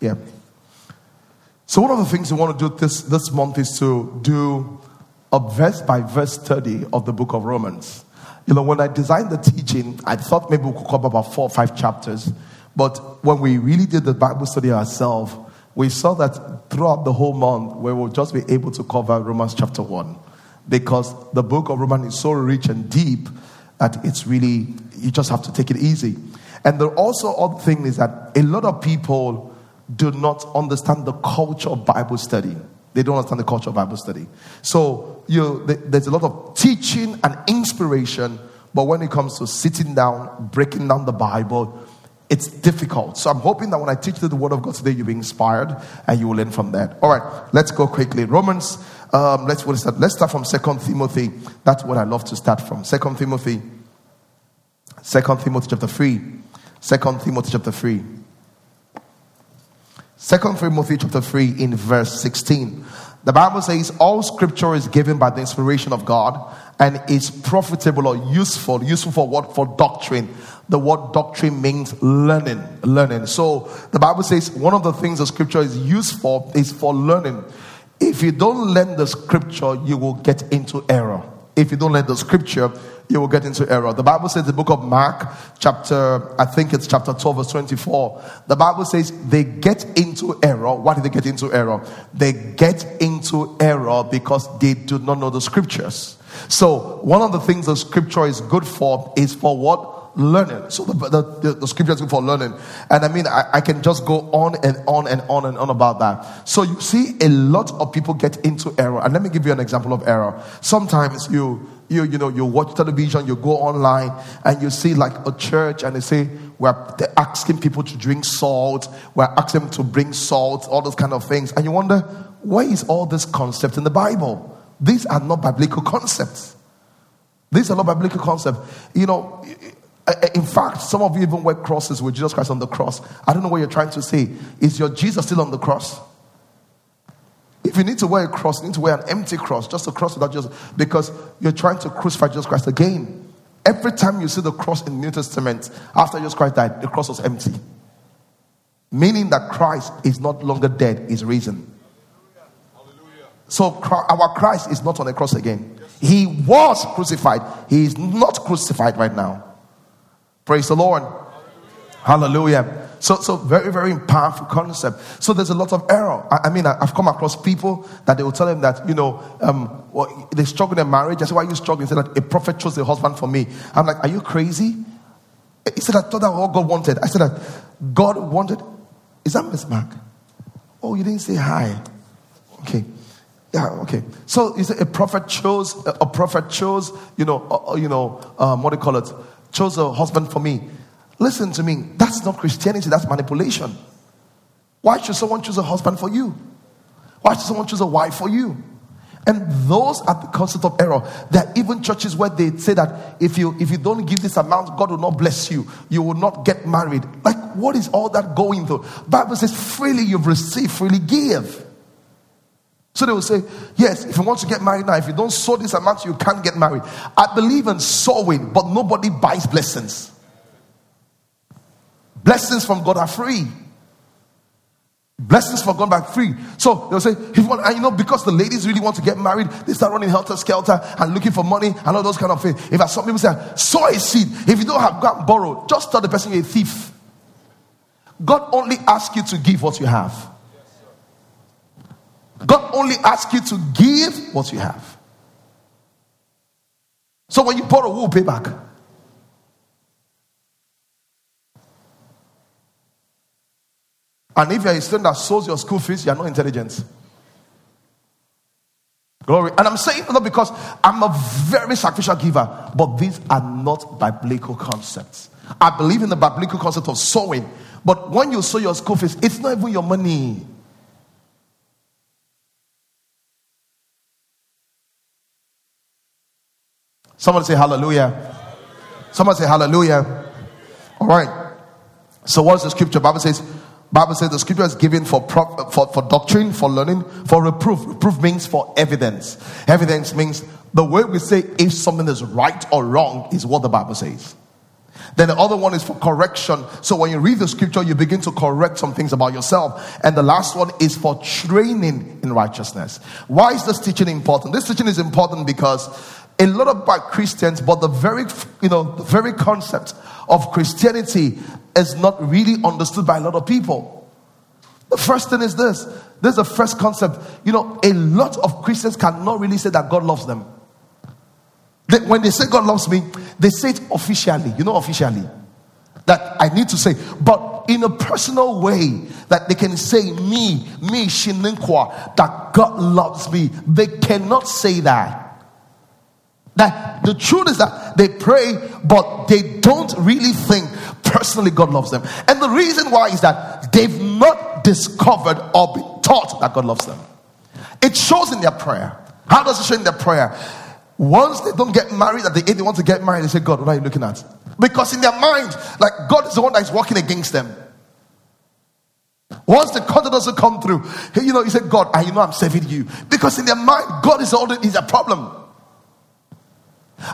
Yeah. So one of the things we want to do this, this month is to do a verse by verse study of the book of Romans. You know, when I designed the teaching, I thought maybe we could cover about four or five chapters. But when we really did the Bible study ourselves, we saw that throughout the whole month, we will just be able to cover Romans chapter 1. Because the book of Romans is so rich and deep that it's really, you just have to take it easy. And the also other thing is that a lot of people do not understand the culture of Bible study. They don't understand the culture of Bible study. So you, there's a lot of teaching and inspiration, but when it comes to sitting down, breaking down the Bible, it's difficult. So I'm hoping that when I teach you the Word of God today, you'll be inspired and you will learn from that. All right, let's go quickly. Romans, um, let's what is that? Let's start from Second Timothy. That's what I love to start from. Second Timothy, Second Timothy chapter three. Second Timothy chapter three. Second Timothy chapter 3 in verse 16. The Bible says all scripture is given by the inspiration of God and is profitable or useful. Useful for what? For doctrine. The word doctrine means learning. Learning. So the Bible says one of the things the scripture is used for is for learning. If you don't learn the scripture, you will get into error. If you don't learn the scripture, you will get into error. The Bible says, the book of Mark, chapter, I think it's chapter 12, verse 24. The Bible says they get into error. Why did they get into error? They get into error because they do not know the scriptures. So, one of the things the scripture is good for is for what? learning. So the, the, the, scripture is good for learning. And I mean, I, I, can just go on and on and on and on about that. So you see a lot of people get into error. And let me give you an example of error. Sometimes you you, you know, you watch television, you go online, and you see like a church, and they say, we're asking people to drink salt, we're asking them to bring salt, all those kind of things. And you wonder, where is all this concept in the Bible? These are not biblical concepts. These are not biblical concepts. You know, in fact, some of you even wear crosses with Jesus Christ on the cross. I don't know what you're trying to say. Is your Jesus still on the cross? If you need to wear a cross, you need to wear an empty cross, just a cross without Jesus, because you're trying to crucify Jesus Christ again. Every time you see the cross in the New Testament, after Jesus Christ died, the cross was empty. Meaning that Christ is not longer dead, he's risen. So our Christ is not on the cross again. He was crucified. He is not crucified right now. Praise the Lord. Hallelujah. So, so very, very powerful concept. So there's a lot of error. I, I mean, I, have come across people that they will tell them that, you know, um, well, they struggle in marriage. I said, why are you struggling? He said that a prophet chose a husband for me. I'm like, are you crazy? He said, I thought that all God wanted. I said that God wanted. Is that Miss Mark? Oh, you didn't say hi. Okay. Yeah, okay. So said a prophet chose, a prophet chose, you know, uh, uh, you know, um, what do you call it? Chose a husband for me. Listen to me. That's not Christianity, that's manipulation. Why should someone choose a husband for you? Why should someone choose a wife for you? And those are the concept of error. There are even churches where they say that if you if you don't give this amount, God will not bless you. You will not get married. Like, what is all that going through? Bible says, freely you've received, freely give. So they will say, Yes, if you want to get married now, if you don't sow this amount, you can't get married. I believe in sowing, but nobody buys blessings. Blessings from God are free. Blessings from God are free. So they'll say, if you want, and you know, because the ladies really want to get married, they start running helter skelter and looking for money and all those kind of things. If I some people say, sow a seed, if you don't have, go and borrow, just tell the person you're a thief. God only asks you to give what you have. God only asks you to give what you have. So when you borrow, who will pay back? And if you're a student that sows your school fees, you're not intelligent. Glory. And I'm saying that because I'm a very sacrificial giver, but these are not biblical concepts. I believe in the biblical concept of sowing, but when you sow your school fees, it's not even your money. Someone say hallelujah. Someone say hallelujah. All right. So what's the scripture? Bible says, Bible says the scripture is given for, for, for doctrine, for learning, for reproof. Reproof means for evidence. Evidence means the way we say if something is right or wrong is what the Bible says. Then the other one is for correction. So when you read the scripture, you begin to correct some things about yourself. And the last one is for training in righteousness. Why is this teaching important? This teaching is important because a lot of about Christians, but the very, you know, the very concept of Christianity is not really understood by a lot of people. The first thing is this. This is the first concept. You know, a lot of Christians cannot really say that God loves them. They, when they say God loves me, they say it officially. You know, officially. That I need to say. But in a personal way, that they can say, me, me, Shininkwa, that God loves me. They cannot say that. That the truth is that they pray, but they don't really think personally God loves them. And the reason why is that they've not discovered or been taught that God loves them. It shows in their prayer. How does it show in their prayer? Once they don't get married at the age they want to get married, they say, God, what are you looking at? Because in their mind, like God is the one that is working against them. Once the content doesn't come through, you know, he said, God, I you know I'm saving you. Because in their mind, God is all is a problem.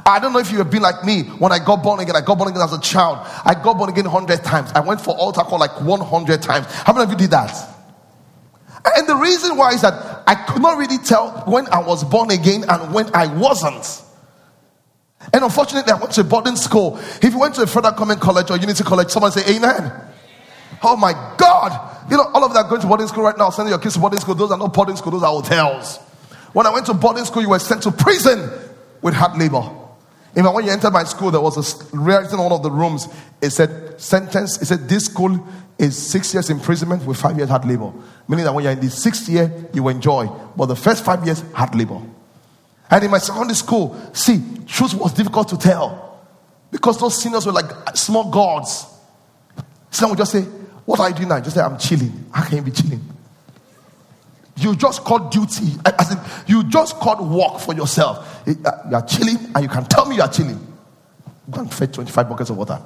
I don't know if you have been like me when I got born again. I got born again as a child. I got born again 100 times. I went for altar call like 100 times. How many of you did that? And the reason why is that I could not really tell when I was born again and when I wasn't. And unfortunately, I went to a boarding school. If you went to a Federal Government College or unity college, someone say amen. Oh my God. You know, all of that going to boarding school right now, sending your kids to boarding school, those are not boarding school, those are hotels. When I went to boarding school, you were sent to prison with hard labor. Fact, when you entered my school, there was a writing in one of the rooms. It said, sentence, it said, this school is six years imprisonment with five years hard labor. Meaning that when you're in the sixth year, you enjoy. But the first five years, hard labor. And in my secondary school, see, truth was difficult to tell. Because those seniors were like uh, small gods. Some would just say, What are you doing now? Just say, I'm chilling. How can you be chilling? You just called duty. As in, you just called work for yourself. Uh, you are chilling and you can tell me you are chilling. Go and fetch 25 buckets of water.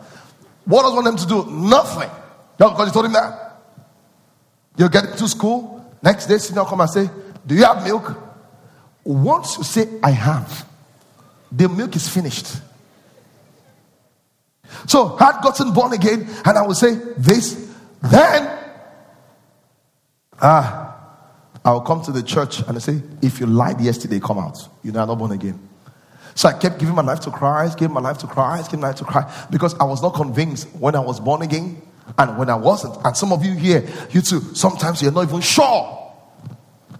What does want them to do? Nothing. Just because you told him that. You get to school. Next day, senior come and say, Do you have milk? Once you say, I have, the milk is finished. So, had gotten born again, and I will say this, then, ah, I'll come to the church and I say, if you lied yesterday, come out. You know, I'm not born again. So I kept giving my life to Christ, giving my life to Christ, giving my life to Christ, because I was not convinced when I was born again and when I wasn't. And some of you here, you too, sometimes you're not even sure.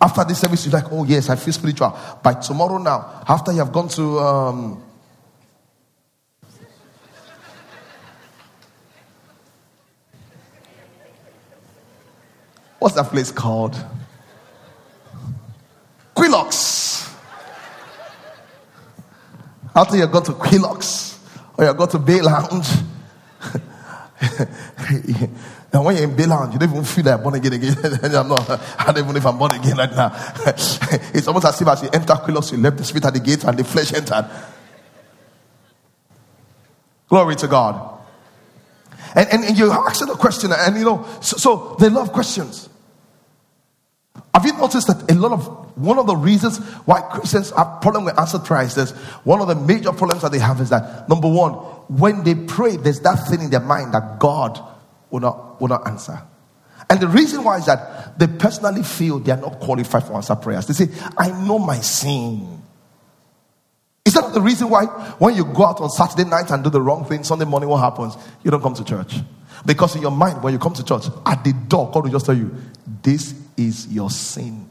After this service, you're like, oh yes, I feel spiritual. By tomorrow now, after you have gone to um, what's that place called? After you go to Quilox or you go to Bay Lounge, and when you're in Bay Lounge, you don't even feel like born again again. I'm not, I don't even know if I'm born again right now. it's almost as if as you enter Quilox, you left the spirit at the gate and the flesh entered. Glory to God. And, and, and you ask the question, and you know, so, so they love questions. Have you noticed that a lot of one of the reasons why Christians have problem with answered prayers is one of the major problems that they have is that number one, when they pray, there's that thing in their mind that God will not will not answer. And the reason why is that they personally feel they are not qualified for answer prayers. They say, I know my sin. Is that the reason why when you go out on Saturday night and do the wrong thing, Sunday morning, what happens? You don't come to church. Because in your mind, when you come to church, at the door, God will just tell you, This is your sin.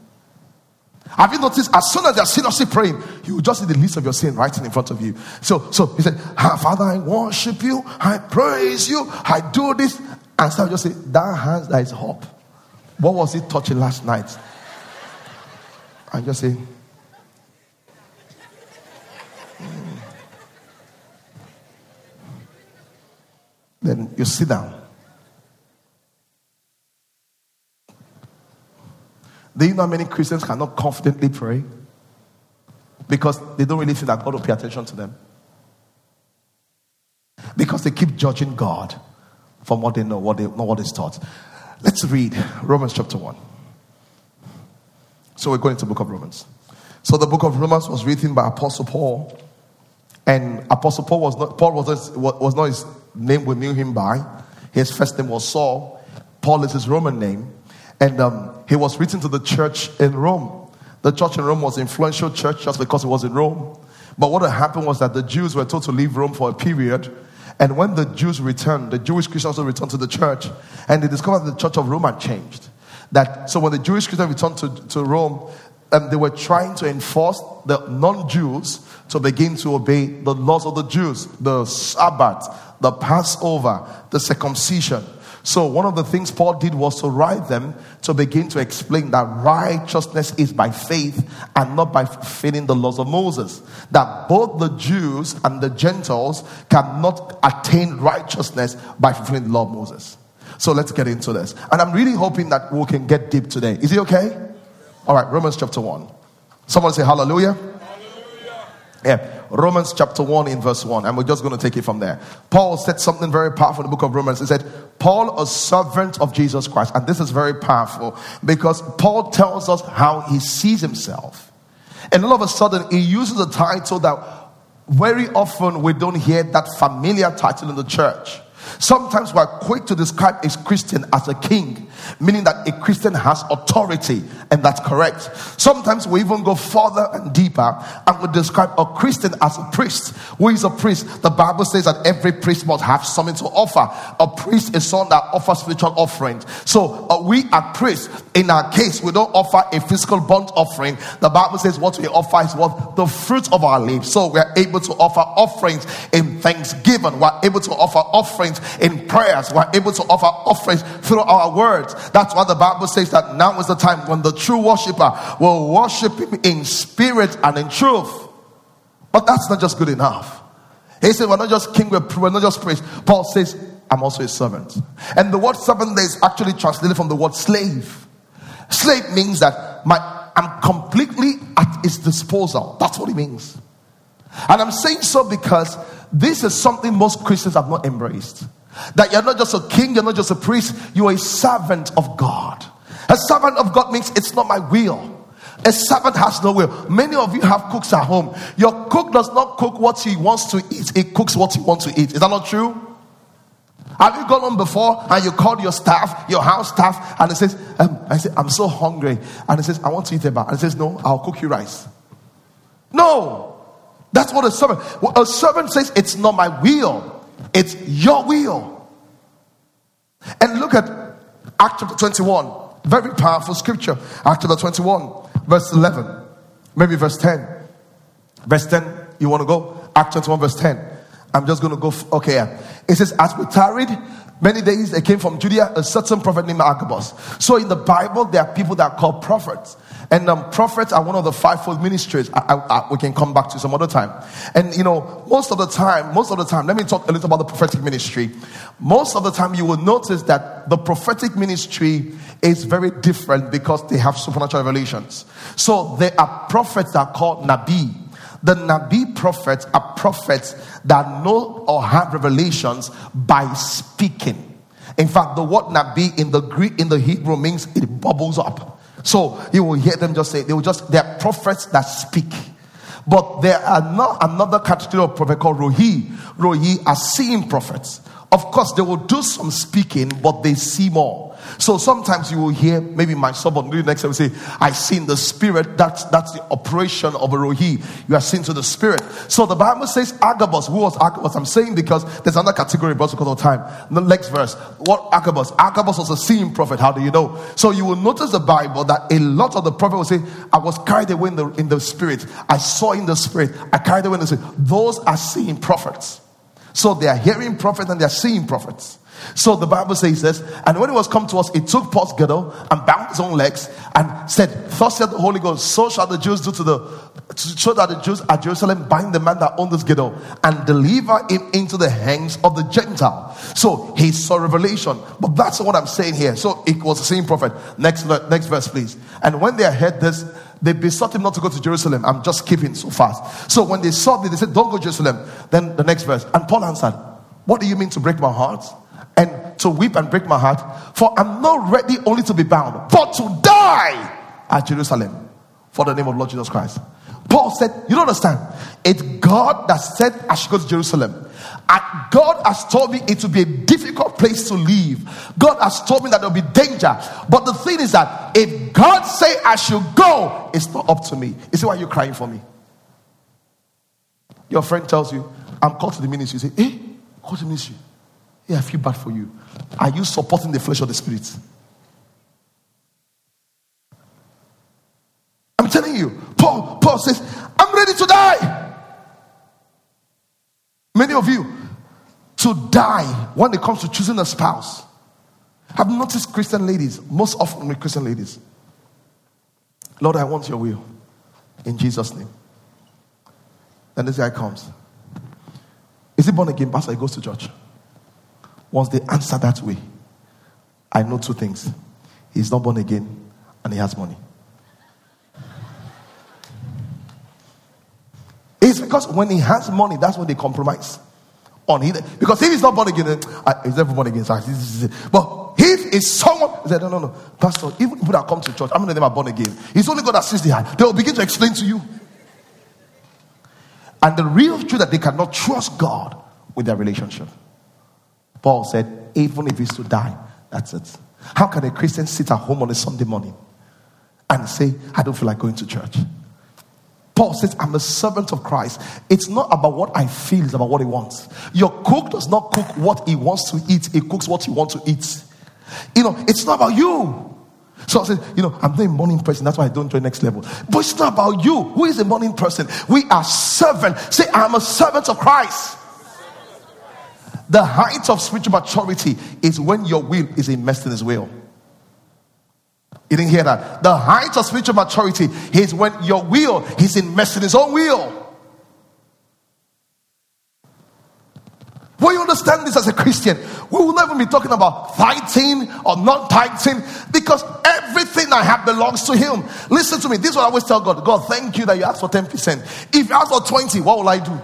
Have you noticed as soon as you're seriously praying, you just see the list of your sin writing in front of you. So, so he said, Father, I worship you, I praise you, I do this. And so just say, That hand that is up. What was it touching last night? And just say, hmm. Then you sit down. Do you know how many Christians cannot confidently pray? Because they don't really feel that God will pay attention to them. Because they keep judging God from what they know, what they know what is taught. Let's read Romans chapter 1. So we're going to the book of Romans. So the book of Romans was written by Apostle Paul. And Apostle Paul was not Paul was not, was not his name we knew him by. His first name was Saul. Paul is his Roman name. And um, he was written to the church in Rome. The church in Rome was influential church just because it was in Rome. But what had happened was that the Jews were told to leave Rome for a period. And when the Jews returned, the Jewish Christians returned to the church. And they discovered the church of Rome had changed. That so when the Jewish Christians returned to, to Rome, um, they were trying to enforce the non-Jews to begin to obey the laws of the Jews, the Sabbath, the Passover, the circumcision. So one of the things Paul did was to write them to begin to explain that righteousness is by faith and not by fulfilling the laws of Moses. That both the Jews and the Gentiles cannot attain righteousness by fulfilling the law of Moses. So let's get into this. And I'm really hoping that we can get deep today. Is it okay? All right, Romans chapter 1. Someone say hallelujah. Yeah. Romans chapter 1 in verse 1, and we're just going to take it from there. Paul said something very powerful in the book of Romans. He said, Paul, a servant of Jesus Christ. And this is very powerful because Paul tells us how he sees himself. And all of a sudden, he uses a title that very often we don't hear that familiar title in the church. Sometimes we're quick to describe a Christian as a king, meaning that a Christian has authority, and that's correct. Sometimes we even go further and deeper and we describe a Christian as a priest. Who is a priest? The Bible says that every priest must have something to offer. A priest is someone that offers spiritual offerings. So uh, we are priests. In our case, we don't offer a physical burnt offering. The Bible says what we offer is what the fruit of our lips. So we are able to offer offerings in thanksgiving. We're able to offer offerings in prayers. We're able to offer offerings through our words. That's why the Bible says that now is the time when the true worshiper will worship him in spirit and in truth. But that's not just good enough. He said, We're not just king, we're not just priest. Paul says, I'm also a servant. And the word servant is actually translated from the word slave. Slave means that my I'm completely at his disposal. That's what it means. And I'm saying so because this is something most Christians have not embraced. That you're not just a king, you're not just a priest, you're a servant of God. A servant of God means it's not my will. A servant has no will. Many of you have cooks at home. Your cook does not cook what he wants to eat, he cooks what he wants to eat. Is that not true? Have you gone on before and you called your staff, your house staff, and it says, um, I say, I'm so hungry. And it says, I want to eat a bar. And it says, No, I'll cook you rice. No. What a servant. a servant says, It's not my will, it's your will. And look at Act chapter 21. Very powerful scripture. Act chapter 21, verse 11. Maybe verse 10. Verse 10, you want to go? Act 21, verse 10. I'm just going to go. F- okay. It says, As we tarried, many days they came from Judea, a certain prophet named Agabus. So in the Bible, there are people that are called prophets. And um, prophets are one of the fivefold ministries. I, I, I, we can come back to some other time. And you know, most of the time, most of the time, let me talk a little about the prophetic ministry. Most of the time, you will notice that the prophetic ministry is very different because they have supernatural revelations. So there are prophets that are called Nabi. The Nabi prophets are prophets that know or have revelations by speaking. In fact, the word Nabi in the Greek, in the Hebrew means it bubbles up. So you will hear them just say, they will just, they are prophets that speak. But there are not another category of prophet called Rohi. Rohi are seeing prophets. Of course, they will do some speaking, but they see more. So sometimes you will hear maybe or the next time will say, I seen the spirit. That's that's the operation of a rohi. You are seen to the spirit. So the Bible says Agabus. Who was Agabus? I'm saying because there's another category, but because of time. The next verse. What Agabus? Agabus was a seeing prophet. How do you know? So you will notice the Bible that a lot of the prophet will say, I was carried away in the in the spirit. I saw in the spirit. I carried away in the spirit. Those are seeing prophets. So they are hearing prophets and they are seeing prophets. So the Bible says this, and when it was come to us, it took Paul's girdle and bound his own legs and said, Thus said the Holy Ghost, so shall the Jews do to the so that the Jews at Jerusalem bind the man that owned this girdle and deliver him into the hands of the Gentile. So he saw revelation. But that's what I'm saying here. So it was the same prophet. Next, next verse, please. And when they heard this, they besought him not to go to Jerusalem. I'm just keeping so fast. So when they saw this, they said, Don't go to Jerusalem. Then the next verse. And Paul answered, What do you mean to break my heart? And to weep and break my heart, for I'm not ready only to be bound, but to die at Jerusalem for the name of Lord Jesus Christ. Paul said, You don't understand. It's God that said I should go to Jerusalem. And God has told me it will be a difficult place to live. God has told me that there'll be danger. But the thing is that if God say I should go, it's not up to me. You see why you're crying for me? Your friend tells you, I'm called to the ministry. You say, eh? Called to ministry. Yeah, I feel bad for you. Are you supporting the flesh or the spirit? I'm telling you, Paul, Paul says, I'm ready to die. Many of you, to die when it comes to choosing a spouse. I've noticed Christian ladies, most often with Christian ladies. Lord, I want your will. In Jesus' name. Then this guy comes. Is he born again? Pastor, he goes to church. Once they answer that way, I know two things. He's not born again and he has money. It's because when he has money, that's when they compromise. On he, because if he's not born again, uh, he's never born again. But if it's someone, no, no, no, Pastor, even people that come to church, I'm not them are born again. It's only God that sees the heart. They will begin to explain to you. And the real truth that they cannot trust God with their relationship. Paul said, even if he's to die, that's it. How can a Christian sit at home on a Sunday morning and say, I don't feel like going to church? Paul says, I'm a servant of Christ. It's not about what I feel, it's about what he wants. Your cook does not cook what he wants to eat, he cooks what he wants to eat. You know, it's not about you. So I said, you know, I'm not a morning person. That's why I don't join next level. But it's not about you. Who is a morning person? We are servant. Say, I'm a servant of Christ. The height of spiritual maturity is when your will is immersed in his will. You didn't hear that. The height of spiritual maturity is when your will is immersed in his own will. When you understand this as a Christian, we will never be talking about fighting or not fighting because everything I have belongs to Him. Listen to me. This is what I always tell God God, thank you that you asked for 10%. If you ask for 20, what will I do?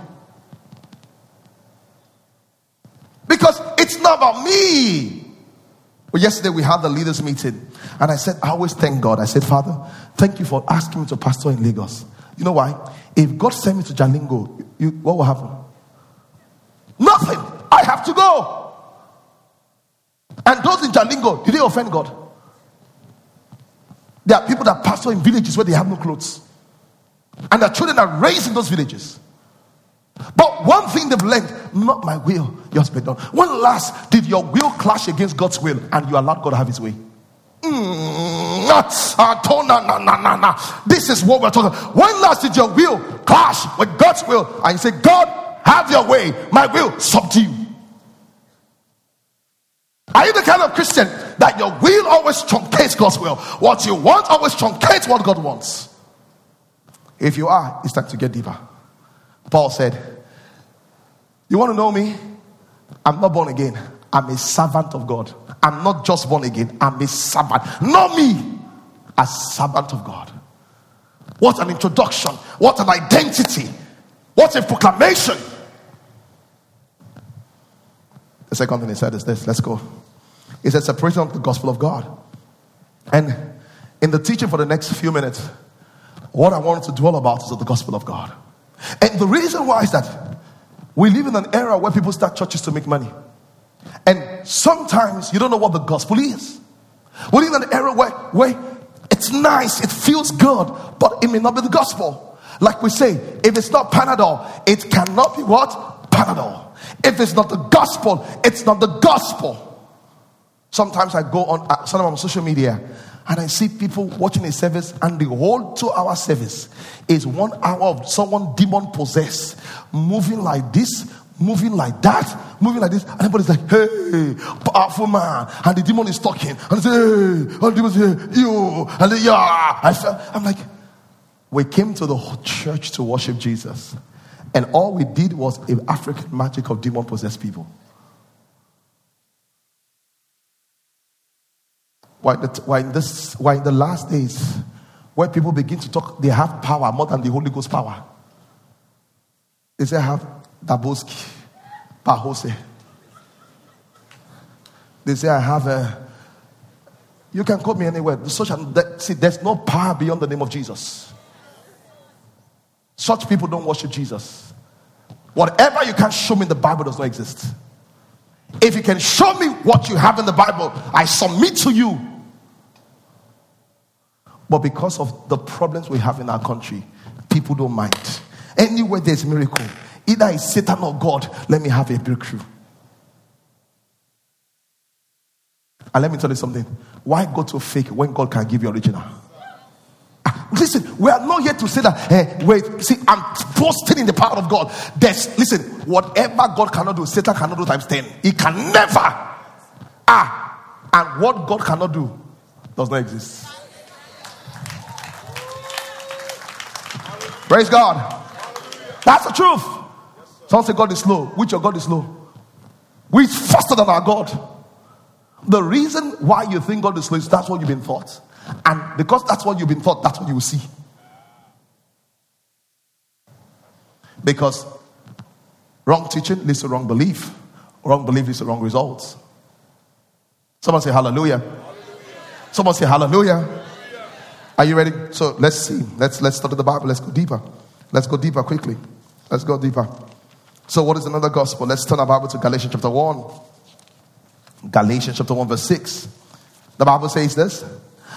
Because it's not about me. Well, yesterday we had the leaders meeting, and I said, I always thank God. I said, Father, thank you for asking me to pastor in Lagos. You know why? If God sent me to Jalingo, you, what will happen? Nothing. I have to go. And those in Jalingo, did they offend God? There are people that pastor in villages where they have no clothes. And their children are raised in those villages. But one thing they've learned, not my will, yours be done. When last did your will clash against God's will and you allowed God to have his way? Mm, this is what we're talking about. When last did your will clash with God's will and you say, God, have your way, my will subdue? Are you the kind of Christian that your will always truncates God's will? What you want always truncates what God wants. If you are, it's time to get deeper. Paul said, You want to know me? I'm not born again. I'm a servant of God. I'm not just born again. I'm a servant. Not me, a servant of God. What an introduction. What an identity. What a proclamation. The second thing he said is this let's go. He said, separation of the gospel of God. And in the teaching for the next few minutes, what I wanted to dwell about is the gospel of God. And the reason why is that we live in an era where people start churches to make money. And sometimes you don't know what the gospel is. We live in an era where, where it's nice, it feels good, but it may not be the gospel. Like we say, if it's not Panadol, it cannot be what? Panadol. If it's not the gospel, it's not the gospel. Sometimes I go on, uh, some on social media and I see people watching a service, and the whole two hour service is one hour of someone demon possessed, moving like this, moving like that, moving like this. And everybody's like, hey, powerful man. And the demon is talking. And say, hey, and the demon say, you. And they, yeah. I felt, I'm like, we came to the church to worship Jesus. And all we did was an African magic of demon possessed people. Why, why, in this, why in the last days, where people begin to talk, they have power more than the Holy Ghost power. They say, I have Daboski, Pahose. They say, I have a. You can call me anywhere. The social, that, see, there's no power beyond the name of Jesus. Such people don't worship Jesus. Whatever you can show me in the Bible does not exist. If you can show me what you have in the Bible, I submit to you. But because of the problems we have in our country, people don't mind. Anywhere there's a miracle, either it's Satan or God, let me have a breakthrough. And let me tell you something. Why go to fake when God can give you original? Ah, listen, we are not here to say that. Hey, wait, see, I'm boasting in the power of God. There's, listen, whatever God cannot do, Satan cannot do times 10. He can never. Ah, and what God cannot do does not exist. Praise God. That's the truth. Some say God is slow. Which your God is slow? Which faster than our God? The reason why you think God is slow is that's what you've been taught. And because that's what you've been taught, that's what you will see. Because wrong teaching leads to wrong belief. Wrong belief leads to wrong results. Someone say hallelujah. hallelujah. Someone say hallelujah. Are you ready? So let's see. Let's let's study the Bible. Let's go deeper. Let's go deeper quickly. Let's go deeper. So what is another gospel? Let's turn our Bible to Galatians chapter 1. Galatians chapter 1, verse 6. The Bible says this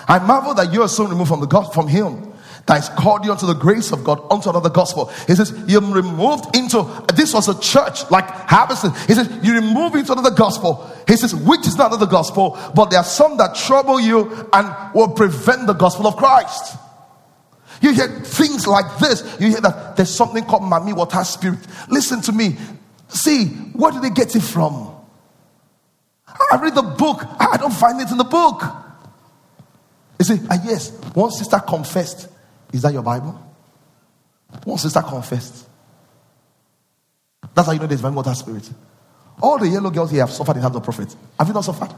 I marvel that you are so removed from the God from him that is called you unto the grace of God, unto another gospel. He says, You're removed into this was a church like Harvesting. He says, You remove into another gospel. He says, which is not another gospel, but there are some that trouble you and will prevent the gospel of Christ. You hear things like this. You hear that there's something called Mami Water Spirit. Listen to me. See, where do they get it from? I read the book. I don't find it in the book. You see, ah, yes, one sister confessed. Is that your Bible? One sister confessed. That's how you know there's Mami Water Spirit. All the yellow girls here have suffered in hands of prophets. Have you not suffered?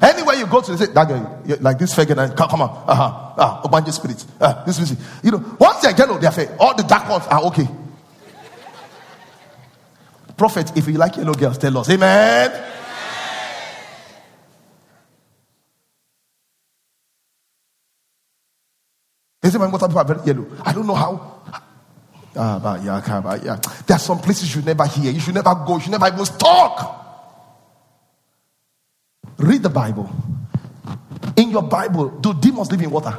Anywhere you go to, they say, that girl, like this fake girl, come, on, uh-huh, ah, Ogbanje spirit, uh, this spirit. You know, once they're yellow, they're fake. All the dark ones are okay. Prophet, if you like yellow girls, tell us. Amen. They say Mami Water people are very yellow. I don't know how. Ah, but yeah, but yeah. There are some places you never hear. You should never go. You should never even talk. Read the Bible. In your Bible, do demons live in water?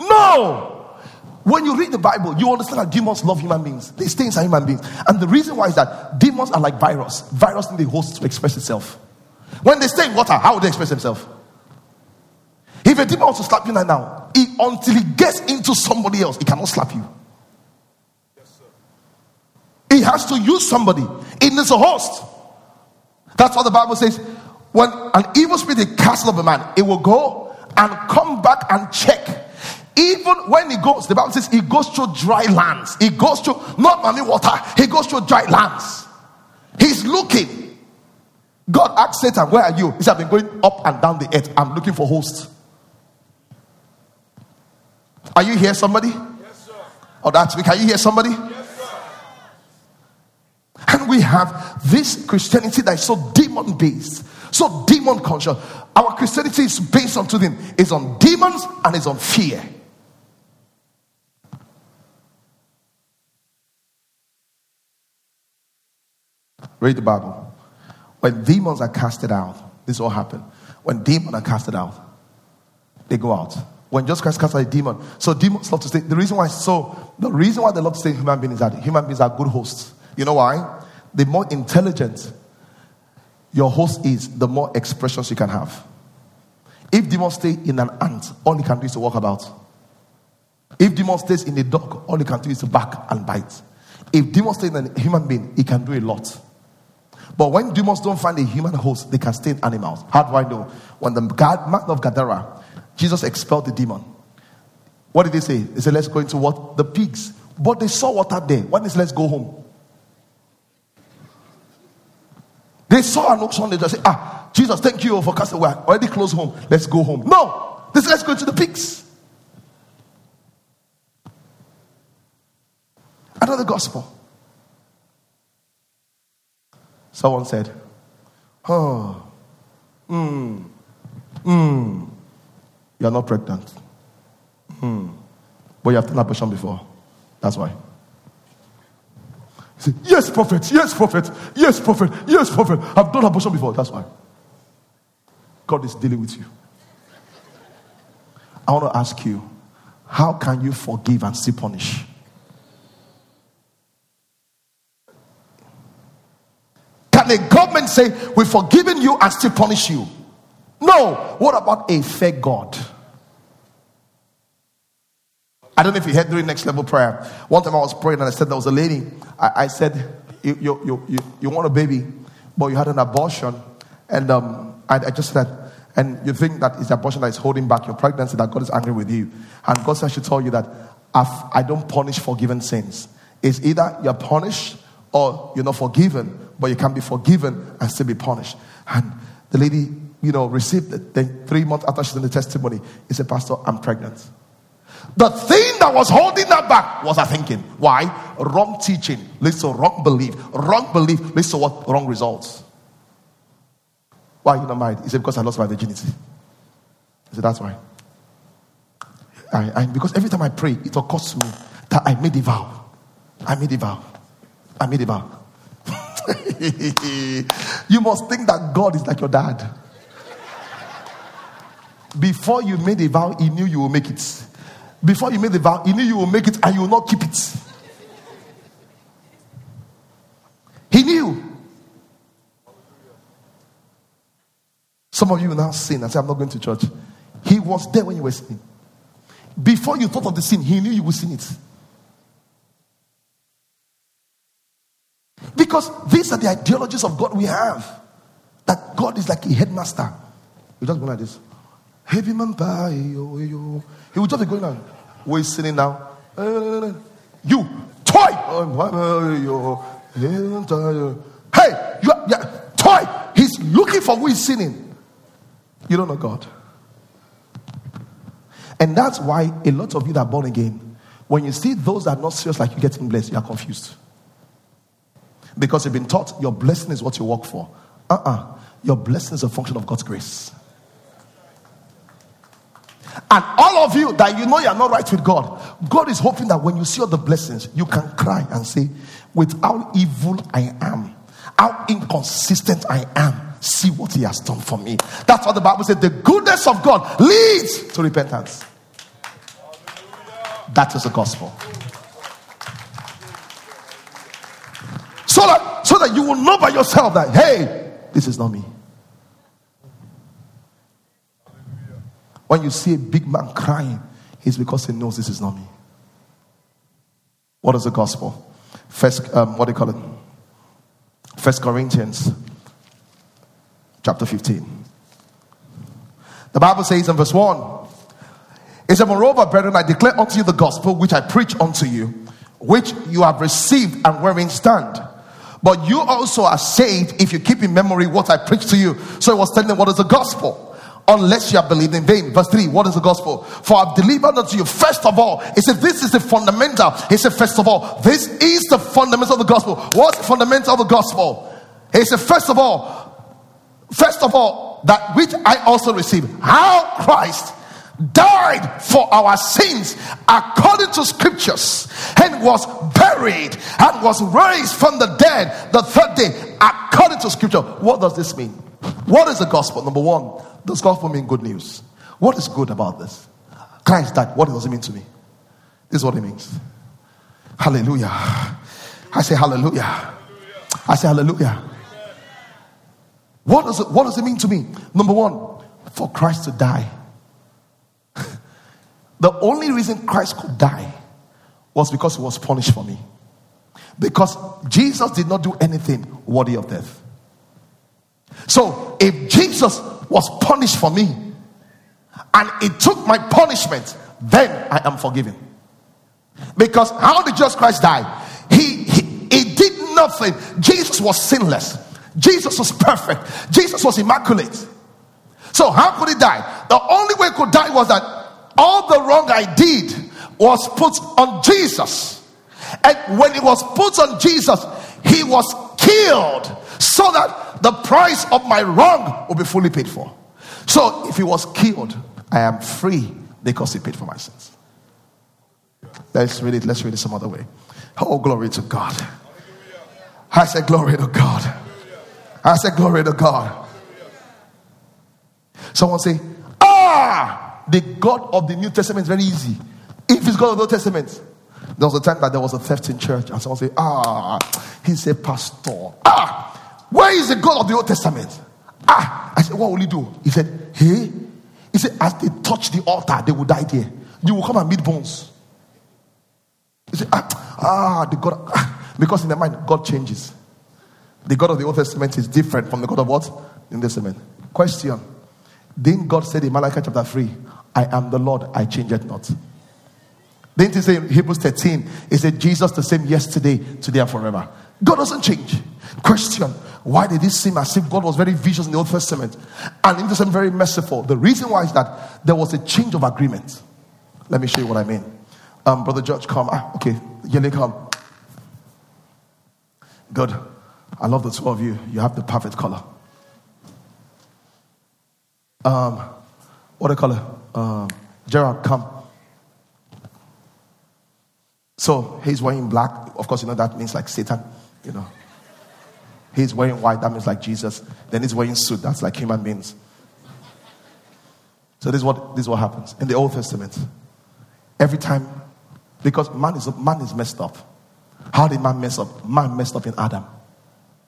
No. When you read the Bible, you understand that demons love human beings. They stay inside human beings. And the reason why is that demons are like virus. Virus need the host to express itself. When they stay in water, how would they express themselves? If a demon wants to slap you right now, he, until he gets into somebody else, he cannot slap you. Yes, sir. he has to use somebody. It needs a host. That's what the Bible says. When an evil spirit is cast of a man, it will go and come back and check. Even when he goes, the Bible says he goes through dry lands. He goes through not Mami Water, he goes through dry lands. He's looking. God asked Satan, Where are you? He said, I've been going up and down the earth. I'm looking for hosts. Are you here, somebody? Yes, sir. Oh, that's me. Can you hear somebody? Yes, sir. And we have this Christianity that is so demon based, so demon conscious. Our Christianity is based on two things it's on demons and it's on fear. Read the Bible. When demons are casted out, this all happened. When demons are casted out, they go out when Jesus Christ cast out a demon. So demons love to stay. The reason why so the reason why they love to stay in human beings is that human beings are good hosts. You know why? The more intelligent your host is, the more expressions you can have. If demon stay in an ant, all he can do is to walk about. If demon stays in a dog, all he can do is to bark and bite. If demon stays in a human being, he can do a lot. But when demons don't find a human host, they can stay in animals. How do I know? When the God, man of Gadara Jesus expelled the demon. What did they say? They said, Let's go into what? The pigs. But they saw water there. When is let's go home? They saw an ocean. They just say, Ah, Jesus, thank you for casting. We're already close home. Let's go home. No. They said, Let's go into the pigs. Another gospel. Someone said, Oh, hmm, hmm. You are not pregnant. Hmm. But you have taken abortion before. That's why. Say, yes, prophet, yes, prophet, yes, prophet, yes, prophet. I've done abortion before. That's why. God is dealing with you. I want to ask you, how can you forgive and still punish? Can a government say, We've forgiven you and still punish you? No. What about a fair God? I don't know if you heard during next level prayer. One time I was praying and I said there was a lady. I, I said, you, you, you, you, want a baby, but you had an abortion. And um, I, I just said, and you think that it's abortion that is holding back your pregnancy, that God is angry with you. And God said, I should tell you that I don't punish forgiven sins. It's either you're punished or you're not forgiven, but you can be forgiven and still be punished. And the lady, you know, received it. Then three months after she's in the testimony, he said, Pastor, I'm pregnant. The thing that was holding her back was her thinking. Why? Wrong teaching leads to wrong belief. Wrong belief leads to what? Wrong results. Why are you not married? He said, Because I lost my virginity. He said, That's why. I, I, because every time I pray, it occurs to me that I made a vow. I made a vow. I made a vow. you must think that God is like your dad. Before you made a vow, he knew you will make it. Before you made the vow, he knew you will make it and you will not keep it. He knew. Some of you now sin and say, I'm not going to church. He was there when you were sinning. Before you thought of the sin, he knew you would sin it. Because these are the ideologies of God we have. That God is like a headmaster. You just go like this. He would just be going on. Where is sitting now? Eh, eh, eh, you, toy! Hey, you are, yeah, toy! He's looking for who is sinning. You don't know God. And that's why a lot of you that are born again, when you see those that are not serious like you getting blessed, you are confused. Because you've been taught your blessing is what you work for. Uh uh-uh. uh Your blessing is a function of God's grace. And all of you that you know you are not right with God, God is hoping that when you see all the blessings, you can cry and say, With how evil I am, how inconsistent I am, see what He has done for me. That's what the Bible said. The goodness of God leads to repentance. That is the gospel. So that, so that you will know by yourself that, hey, this is not me. When you see a big man crying, it's because he knows this is not me. What is the gospel? First, um, what do you call it? First Corinthians chapter 15. The Bible says in verse 1, it says, Moreover, brethren, I declare unto you the gospel which I preach unto you, which you have received and wherein stand. But you also are saved if you keep in memory what I preached to you. So it was telling them what is the gospel unless you have believed in vain. Verse 3, what is the gospel? For I've delivered unto you, first of all, he said, This is the fundamental. He said, First of all, this is the fundamental of the gospel. What's the fundamental of the gospel? He said, First of all, first of all, that which I also received, how Christ died for our sins according to scriptures and was buried and was raised from the dead the third day according to scripture. What does this mean? What is the gospel? Number one, does gospel mean good news? What is good about this? Christ died. What does it mean to me? This is what it means. Hallelujah. I say hallelujah. I say hallelujah. What does it, what does it mean to me? Number one, for Christ to die. the only reason Christ could die was because he was punished for me. Because Jesus did not do anything worthy of death. So if Jesus was punished for me and it took my punishment, then I am forgiven. Because how did Jesus Christ die? He, he, he did nothing. Jesus was sinless. Jesus was perfect. Jesus was immaculate. So how could he die? The only way he could die was that all the wrong I did was put on Jesus. And when it was put on Jesus, he was killed so that the price of my wrong will be fully paid for. So if he was killed, I am free because he paid for my sins. Let's read it. Let's read it some other way. Oh, glory to God. I said, Glory to God. I said, Glory to God. Someone say, Ah, the God of the New Testament is very easy. If it's God of the Old Testament, there was a time that there was a theft in church, and someone say, Ah, he's a pastor. Ah, where is the God of the Old Testament? Ah, I said, What will he do? He said, Hey, he said, As they touch the altar, they will die there. You will come and meet bones. He said, Ah, ah the God. Ah. Because in the mind, God changes. The God of the Old Testament is different from the God of what? In the Testament. Question. Didn't God said in Malachi chapter 3, I am the Lord, I change it not? Didn't he say in Hebrews 13, he said, Jesus the same yesterday, today, and forever? God doesn't change. Question. Why did it seem as if God was very vicious in the Old Testament and in the Testament very merciful? The reason why is that there was a change of agreement. Let me show you what I mean. Um, Brother George, come. Ah, okay. Yele, come. Good. I love the two of you. You have the perfect color. Um, what a color. Um, Gerard, come. So he's wearing black. Of course, you know that means like Satan, you know. He's wearing white, that means like Jesus. Then he's wearing suit, that's like human beings. So this is what this is what happens in the Old Testament. Every time, because man is man is messed up. How did man mess up? Man messed up in Adam.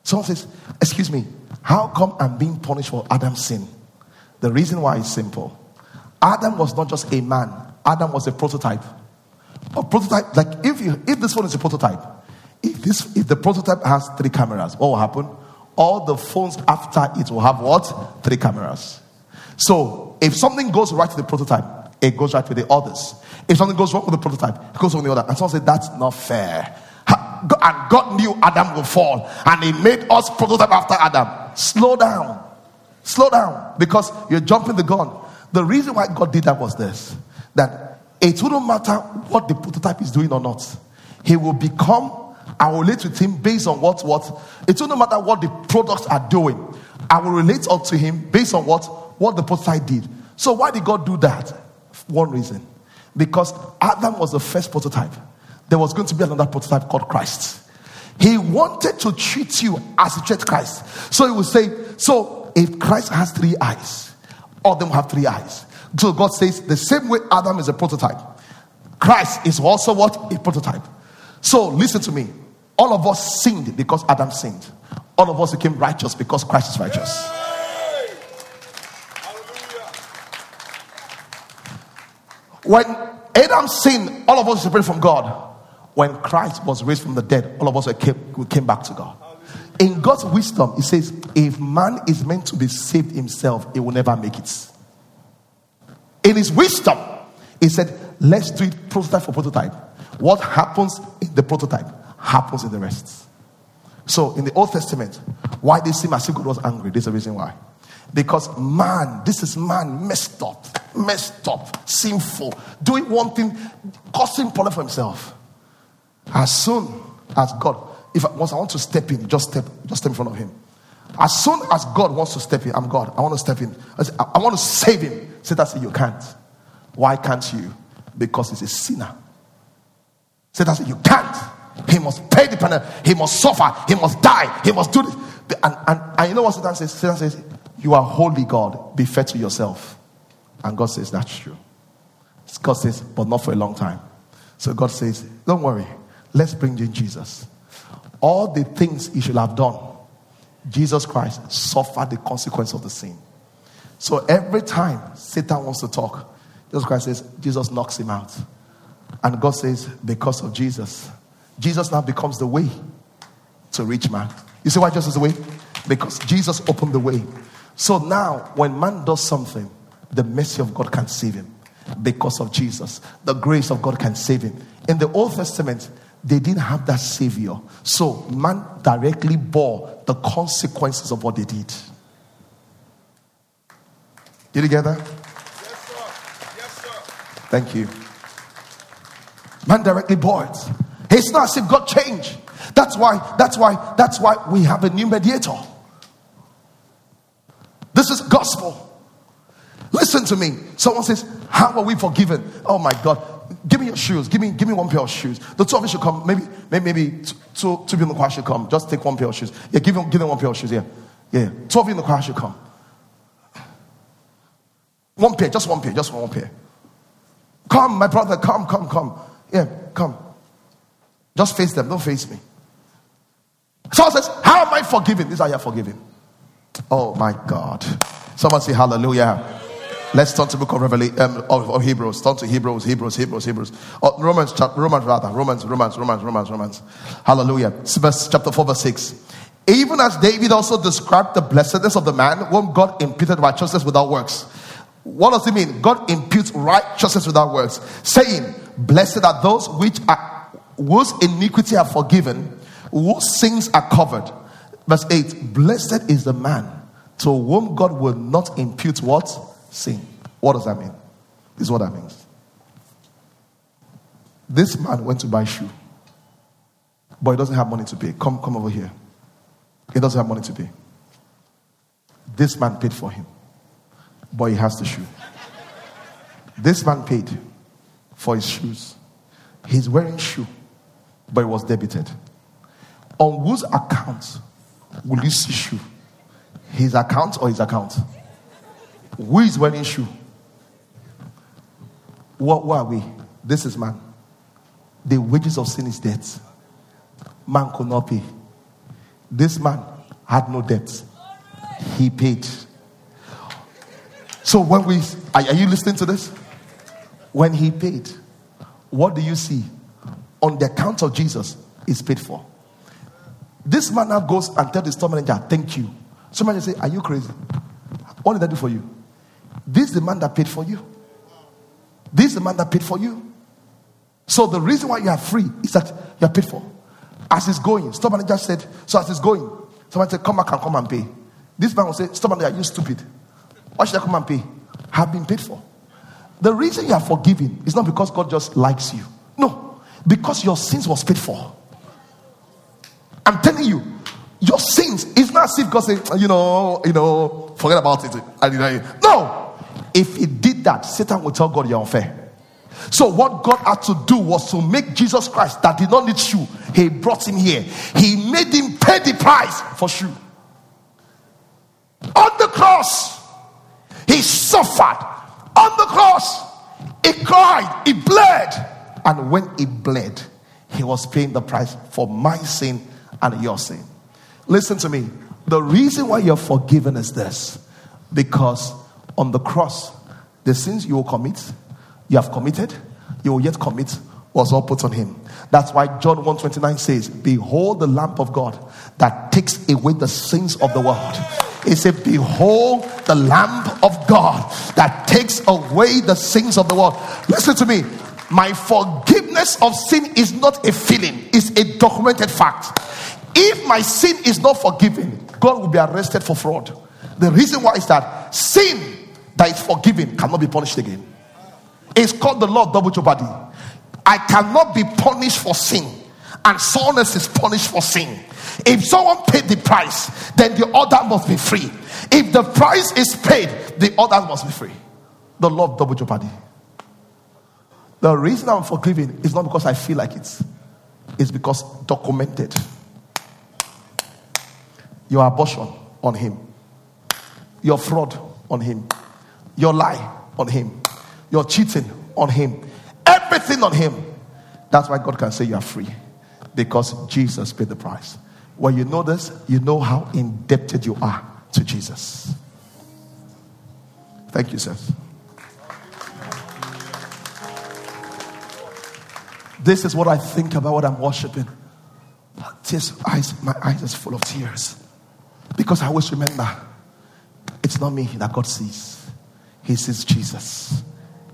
Someone says, Excuse me, how come I'm being punished for Adam's sin? The reason why is simple. Adam was not just a man, Adam was a prototype. A prototype, like if you if this one is a prototype, if this if the prototype has three cameras, what will happen? All the phones after it will have what? Three cameras. So if something goes right to the prototype, it goes right with the others. If something goes wrong with the prototype, it goes on the other. And someone said, That's not fair. And God knew Adam would fall, and He made us prototype after Adam. Slow down. Slow down because you're jumping the gun. The reason why God did that was this that it wouldn't matter what the prototype is doing or not, He will become I will relate with him based on what what it wouldn't matter what the products are doing. I will relate up to him based on what what the prototype did. So why did God do that? One reason. Because Adam was the first prototype. There was going to be another prototype called Christ. He wanted to treat you as he treated Christ. So he would say, So if Christ has three eyes, all of them have three eyes. So God says, the same way Adam is a prototype, Christ is also what? A prototype. So listen to me. All of us sinned because Adam sinned. All of us became righteous because Christ is righteous. When Adam sinned, all of us separated from God. When Christ was raised from the dead, all of us came, we came back to God. In God's wisdom, He says, if man is meant to be saved himself, he will never make it. In His wisdom, He said, let's do it prototype for prototype. What happens in the prototype happens in the rest. So in the Old Testament, why they seem as if God was angry? There's a reason why. Because man, this is man messed up, messed up, sinful, doing one thing, causing problem for himself. As soon as God, if I, once I want to step in, just step, just step in front of him. As soon as God wants to step in, I'm God. I want to step in. I, I, I want to save him. Satan said, You can't. Why can't you? Because he's a sinner. Satan said, You can't. He must pay the penalty. He must suffer. He must die. He must do this. And, and, and you know what Satan says? Satan says, You are holy, God. Be fair to yourself. And God says, That's true. God says, But not for a long time. So God says, Don't worry. Let's bring in Jesus. All the things he should have done, Jesus Christ suffered the consequence of the sin. So every time Satan wants to talk, Jesus Christ says, Jesus knocks him out. And God says, because of Jesus, Jesus now becomes the way to reach man. You see why Jesus is the way? Because Jesus opened the way. So now, when man does something, the mercy of God can save him. Because of Jesus, the grace of God can save him. In the Old Testament, they didn't have that savior. So man directly bore the consequences of what they did. You together? Yes, sir. Yes, sir. Thank you. Man directly bore it. It's not as if God changed. That's why, that's why, that's why we have a new mediator. This is gospel. Listen to me. Someone says, How are we forgiven? Oh my God. give me your shoes. Give me, give me one pair of shoes. The two of you should come. Maybe, maybe, maybe two, two people in the choir should come. Just take one pair of shoes. Yeah, give them, give them one pair of shoes. Yeah, yeah. Two of you in the choir should come. One pair, just one pair, just one pair. Come, my brother, come, come, come. Yeah, come. Just face them, don't face me. Saul says, How am I forgiven? Is how you're forgiven. Oh my God. Someone say hallelujah. Let's turn to book of Revelation um, of, of, Hebrews. Turn to Hebrews, Hebrews, Hebrews, Hebrews. Oh, Romans, Romans rather, Romans, Romans, Romans, Romans, Romans. Hallelujah. Verse, chapter 4, verse 6. Even as David also described the blessedness of the man whom God imputed righteousness without works. What does it mean? God imputes righteousness without works, saying, Blessed are those which are whose iniquity are forgiven, whose sins are covered. Verse 8 Blessed is the man to whom God will not impute what? Sin. What does that mean? This is what that means. This man went to buy shoe, but he doesn't have money to pay. Come, come over here. He doesn't have money to pay. This man paid for him, but he has the shoe. This man paid for his shoes. He's wearing shoe, but it was debited. On whose account will see shoe? His account or his account? Who is wearing shoe? What, what are we? This is man. The wages of sin is death. Man could not pay. This man had no debt. He paid. So when we are, are you listening to this? When he paid, what do you see? On the account of Jesus is paid for. This man now goes and tells the store manager, Thank you. Somebody say, Are you crazy? What did I do for you? This is the man that paid for you. This is the man that paid for you. So the reason why you are free is that you are paid for. As he's going, store manager said, So as he's going, someone said, Come back and come and pay. This man will say, Store manager, you stupid? Why should I come and pay? Have been paid for. The reason you are forgiven is not because God just likes you. No, because your sins was paid for. I'm telling you, your sins is not as if God said, you know, you know, forget about it. No. If he did that, Satan will tell God you're unfair. So what God had to do was to make Jesus Christ that did not need shoe. He brought him here. He made him pay the price for shoe. On the cross, he suffered. On the cross, he cried, he bled. And when he bled, he was paying the price for my sin and your sin. Listen to me. The reason why you're forgiven is this because on the cross, the sins you will commit, you have committed, you will yet commit, was all put on him. That's why John 129 says, Behold the Lamb of God that takes away the sins of the world. He said, Behold the Lamb of God that takes away the sins of the world. Listen to me. My forgiveness of sin is not a feeling, it's a documented fact. If my sin is not forgiven, God will be arrested for fraud. The reason why is that sin that is forgiven cannot be punished again. It's called the law of double jeopardy. I cannot be punished for sin, and someone else is punished for sin. If someone paid the price, then the other must be free. If the price is paid, the other must be free. The law of double jeopardy. The reason I'm forgiving is not because I feel like it, it's because documented your abortion on him, your fraud on him, your lie on him, your cheating on him, everything on him. That's why God can say you are free because Jesus paid the price. When you know this, you know how indebted you are to Jesus. Thank you, sir. This is what I think about what I'm worshiping. Tears, eyes, my eyes is full of tears. Because I always remember it's not me that God sees, He sees Jesus.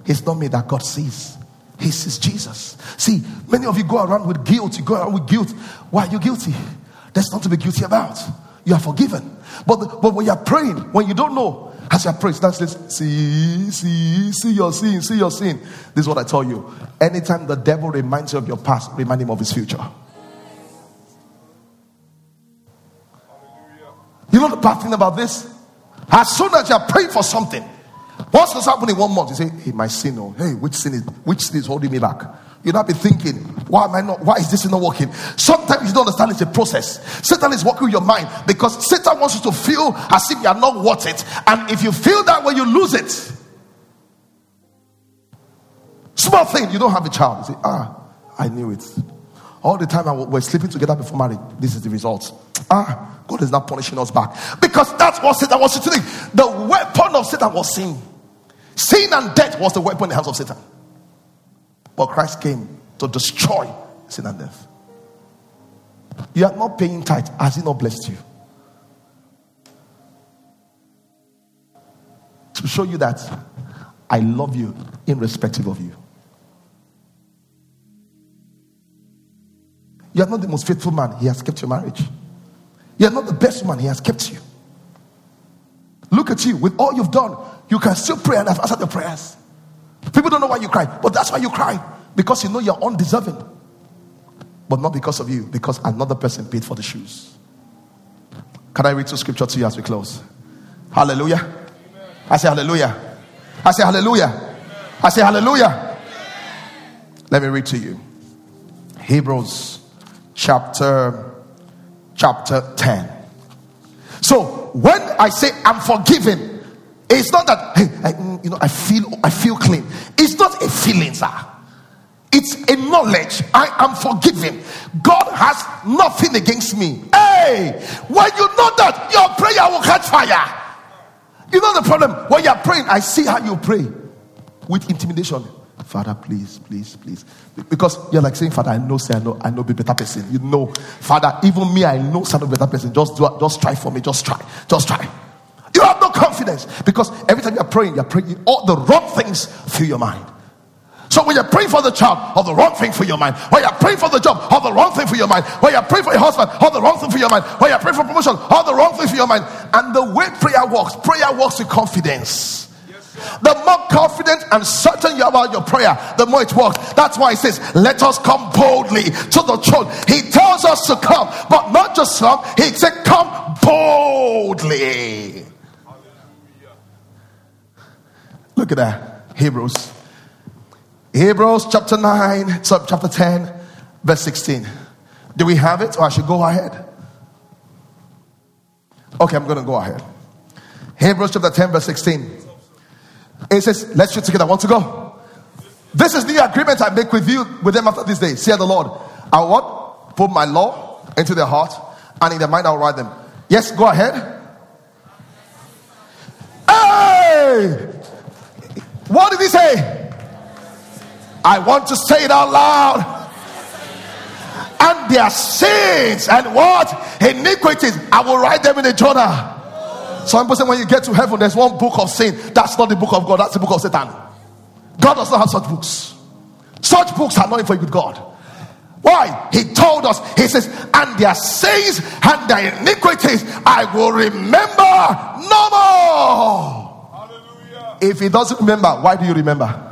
It's not me that God sees. He sees Jesus. See, many of you go around with guilt. You go around with guilt. Why are you guilty? There's nothing to be guilty about. You are forgiven. But, but when you're praying, when you don't know, as you're praying, that's this. See, see, see your sin, see your sin. This is what I tell you. Anytime the devil reminds you of your past, remind him of his future. You know the bad thing about this? As soon as you're praying for something, Once it's happened in one month, you say, Hey, my sin, oh, hey, which sin is which sin is holding me back? You'll not be thinking, why am I not, why is this not working? Sometimes you don't understand it's a process. Satan is working with your mind because Satan wants you to feel as if you are not worth it. And if you feel that way, you lose it. Small thing, you don't have a child. You say, ah, I knew it. All the time I we're sleeping together before marriage. This is the result. Ah, God is not punishing us back. Because that's what Satan was to think. The weapon of Satan was sin. Sin and death was the weapon in the hands of Satan. But Christ came to destroy sin and death. You are not paying tithe. Has he not blessed you? To show you that I love you irrespective of you. You are not the most faithful man, he has kept your marriage. You are not the best man, he has kept you. Look at you, with all you've done, you can still pray and have answered your prayers. People don't know why you cry, but that's why you cry because you know you're undeserving. But not because of you, because another person paid for the shoes. Can I read two scripture to you as we close? Hallelujah. Amen. I say hallelujah. I say hallelujah. Amen. I say hallelujah. Amen. Let me read to you. Hebrews chapter chapter 10. So when I say I'm forgiven, it's not that hey, I, you know I feel I feel clean. It's not a feeling, sir. It's a knowledge. I am forgiven. God has nothing against me. Hey, when you know that, your prayer will catch fire. You know the problem? When you're praying, I see how you pray with intimidation. Father, please, please, please. Because you're like saying, Father, I know, say, I know, I know, be better person. You know, Father, even me, I know, son, of better person. Just do, just try for me. Just try, just try. You have no confidence because every time you're praying, you're praying all the wrong things through your mind. So when you're praying for the child, all the wrong thing for your mind. When you're praying for the job, all the wrong thing for your mind. When you're praying for your husband, all the wrong thing for your mind. When you're praying for promotion, all the wrong thing for your mind. And the way prayer works, prayer works with confidence. The more confident and certain you are about your prayer, the more it works. That's why he says, Let us come boldly to the throne. He tells us to come, but not just come, he said, Come boldly. Look at that. Hebrews Hebrews chapter 9, chapter 10, verse 16. Do we have it or I should go ahead? Okay, I'm going to go ahead. Hebrews chapter 10, verse 16. It says, Let's shoot together. Want to go? This is the agreement I make with you, with them after this day. Say the Lord. I what? Put my law into their heart, and in their mind I'll write them. Yes, go ahead. Hey! What did he say? I want to say it out loud. And their sins and what? Iniquities, I will write them in the journal. Some people say when you get to heaven, there's one book of sin. That's not the book of God, that's the book of Satan. God does not have such books. Such books are not in for with God. Why? He told us, He says, and their sins and their iniquities I will remember no more. If He doesn't remember, why do you remember?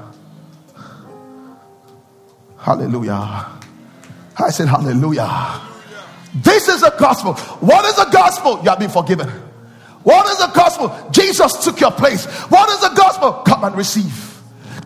Hallelujah. I said, Hallelujah. This is the gospel. What is the gospel? You have been forgiven. What is the gospel? Jesus took your place. What is the gospel? Come and receive.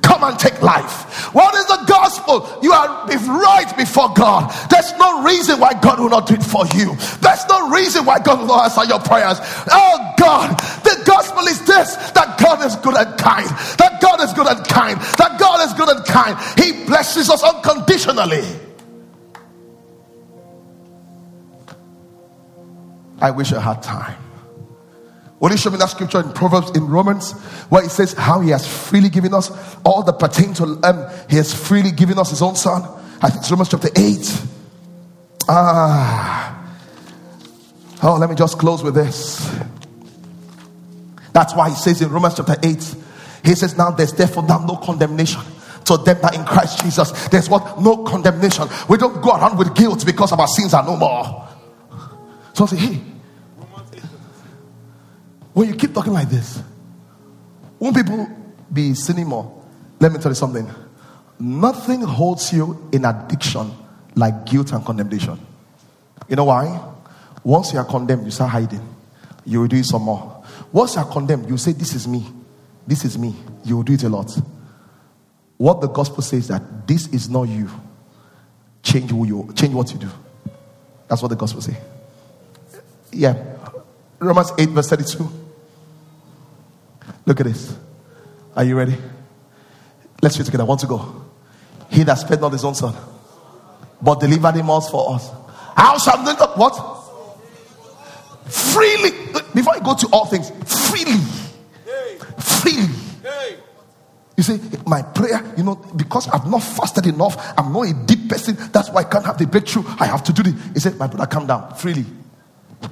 Come and take life. What is the gospel? You are right before God. There's no reason why God will not do it for you. There's no reason why God will not answer your prayers. Oh God, the gospel is this that God is good and kind. That God is good and kind. That God is good and kind. He blesses us unconditionally. I wish I had time. Will you show me that scripture in Proverbs in Romans where it says how he has freely given us all that pertain to um, he has freely given us his own son? I think it's Romans chapter 8. Ah. Oh, let me just close with this. That's why he says in Romans chapter 8, he says, Now there's therefore now no condemnation to them that in Christ Jesus. There's what? No condemnation. We don't go around with guilt because our sins are no more. So I say, hey, when you keep talking like this, won't people be sinning more? Let me tell you something. Nothing holds you in addiction like guilt and condemnation. You know why? Once you are condemned, you start hiding. You will do it some more. Once you are condemned, you say, This is me. This is me. You will do it a lot. What the gospel says that this is not you. Change who you change what you do. That's what the gospel says. Yeah. Romans 8, verse 32. Look at this. Are you ready? Let's read together. Want to go. He that spared not his own son, but delivered him us for us. How shall they not what? Freely. Before I go to all things, freely. Freely. You see, my prayer, you know, because I've not fasted enough, I'm not a deep person, that's why I can't have the breakthrough. I have to do this. He said, My brother, calm down. Freely.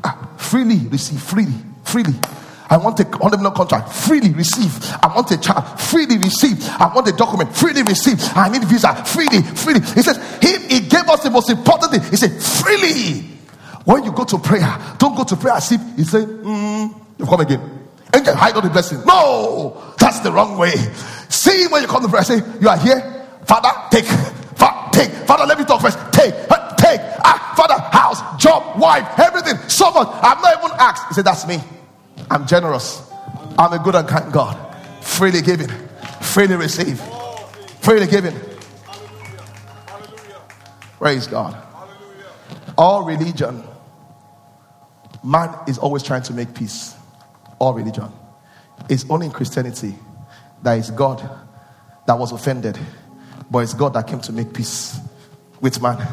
Ah, freely receive, freely, freely. I want a 100 million contract, freely receive. I want a child, freely receive. I want a document, freely receive. I need visa, freely, freely. He says, He, he gave us the most important thing. He said, freely. When you go to prayer, don't go to prayer as if he said, mm, you come again. And hide all the blessing. No, that's the wrong way. See when you come to prayer, say, You are here, Father, take, Father, take, Father, let me talk first. Take, take, ah, Father, house, job, wife, everything, so much. I'm not even asked. He said, That's me. I'm generous. I'm a good and kind God. Freely giving, freely receive, freely giving. Praise God. All religion, man is always trying to make peace. All religion. It's only in Christianity that is God that was offended, but it's God that came to make peace with man.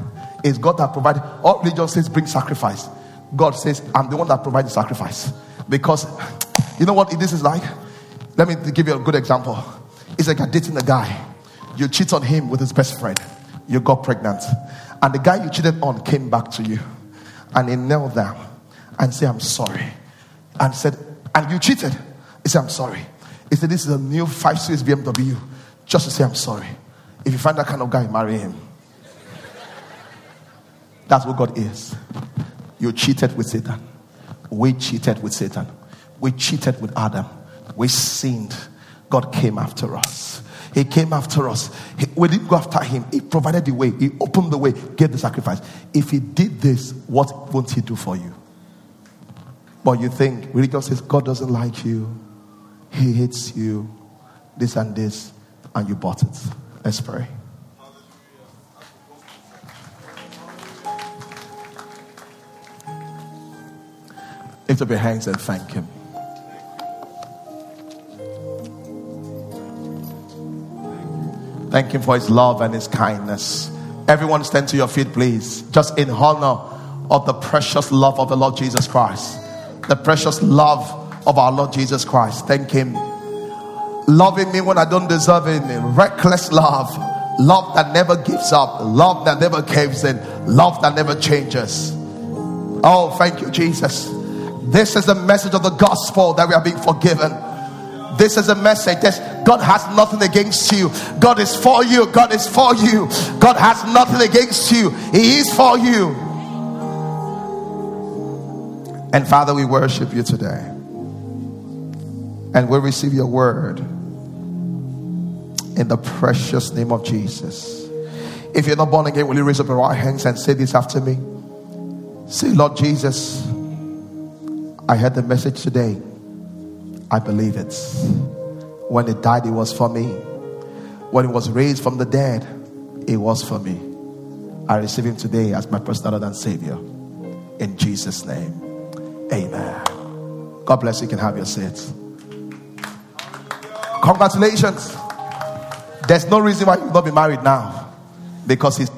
It's God that provided. All religion says bring sacrifice. God says, I'm the one that provides sacrifice. Because you know what this is like? Let me give you a good example. It's like dating a guy. You cheat on him with his best friend. You got pregnant. And the guy you cheated on came back to you. And he knelt down and said, I'm sorry. And said, and you cheated. He said, I'm sorry. He said, This is a new 5 Series BMW. Just to say, I'm sorry. If you find that kind of guy, marry him. That's what God is. You cheated with Satan. We cheated with Satan. We cheated with Adam. We sinned. God came after us. He came after us. He, we didn't go after him. He provided the way. He opened the way, gave the sacrifice. If he did this, what won't he do for you? But you think religion says God doesn't like you, He hates you, this and this, and you bought it. Let's pray. Lift up your hands and thank Him. Thank Him for His love and His kindness. Everyone, stand to your feet, please. Just in honor of the precious love of the Lord Jesus Christ, the precious love of our Lord Jesus Christ. Thank Him. Loving me when I don't deserve it, reckless love, love that never gives up, love that never caves in, love that never changes. Oh, thank you, Jesus. This is the message of the gospel that we are being forgiven. This is a message that God has nothing against you. God is for you. God is for you. God has nothing against you. He is for you. And Father, we worship you today. And we receive your word in the precious name of Jesus. If you're not born again, will you raise up your right hands and say this after me? Say, Lord Jesus, I heard the message today. I believe it. When it died, it was for me. When it was raised from the dead, it was for me. I receive him today as my personal Lord and Savior. In Jesus' name. Amen. God bless you. You can have your seats. Congratulations. There's no reason why you will not be married now because he's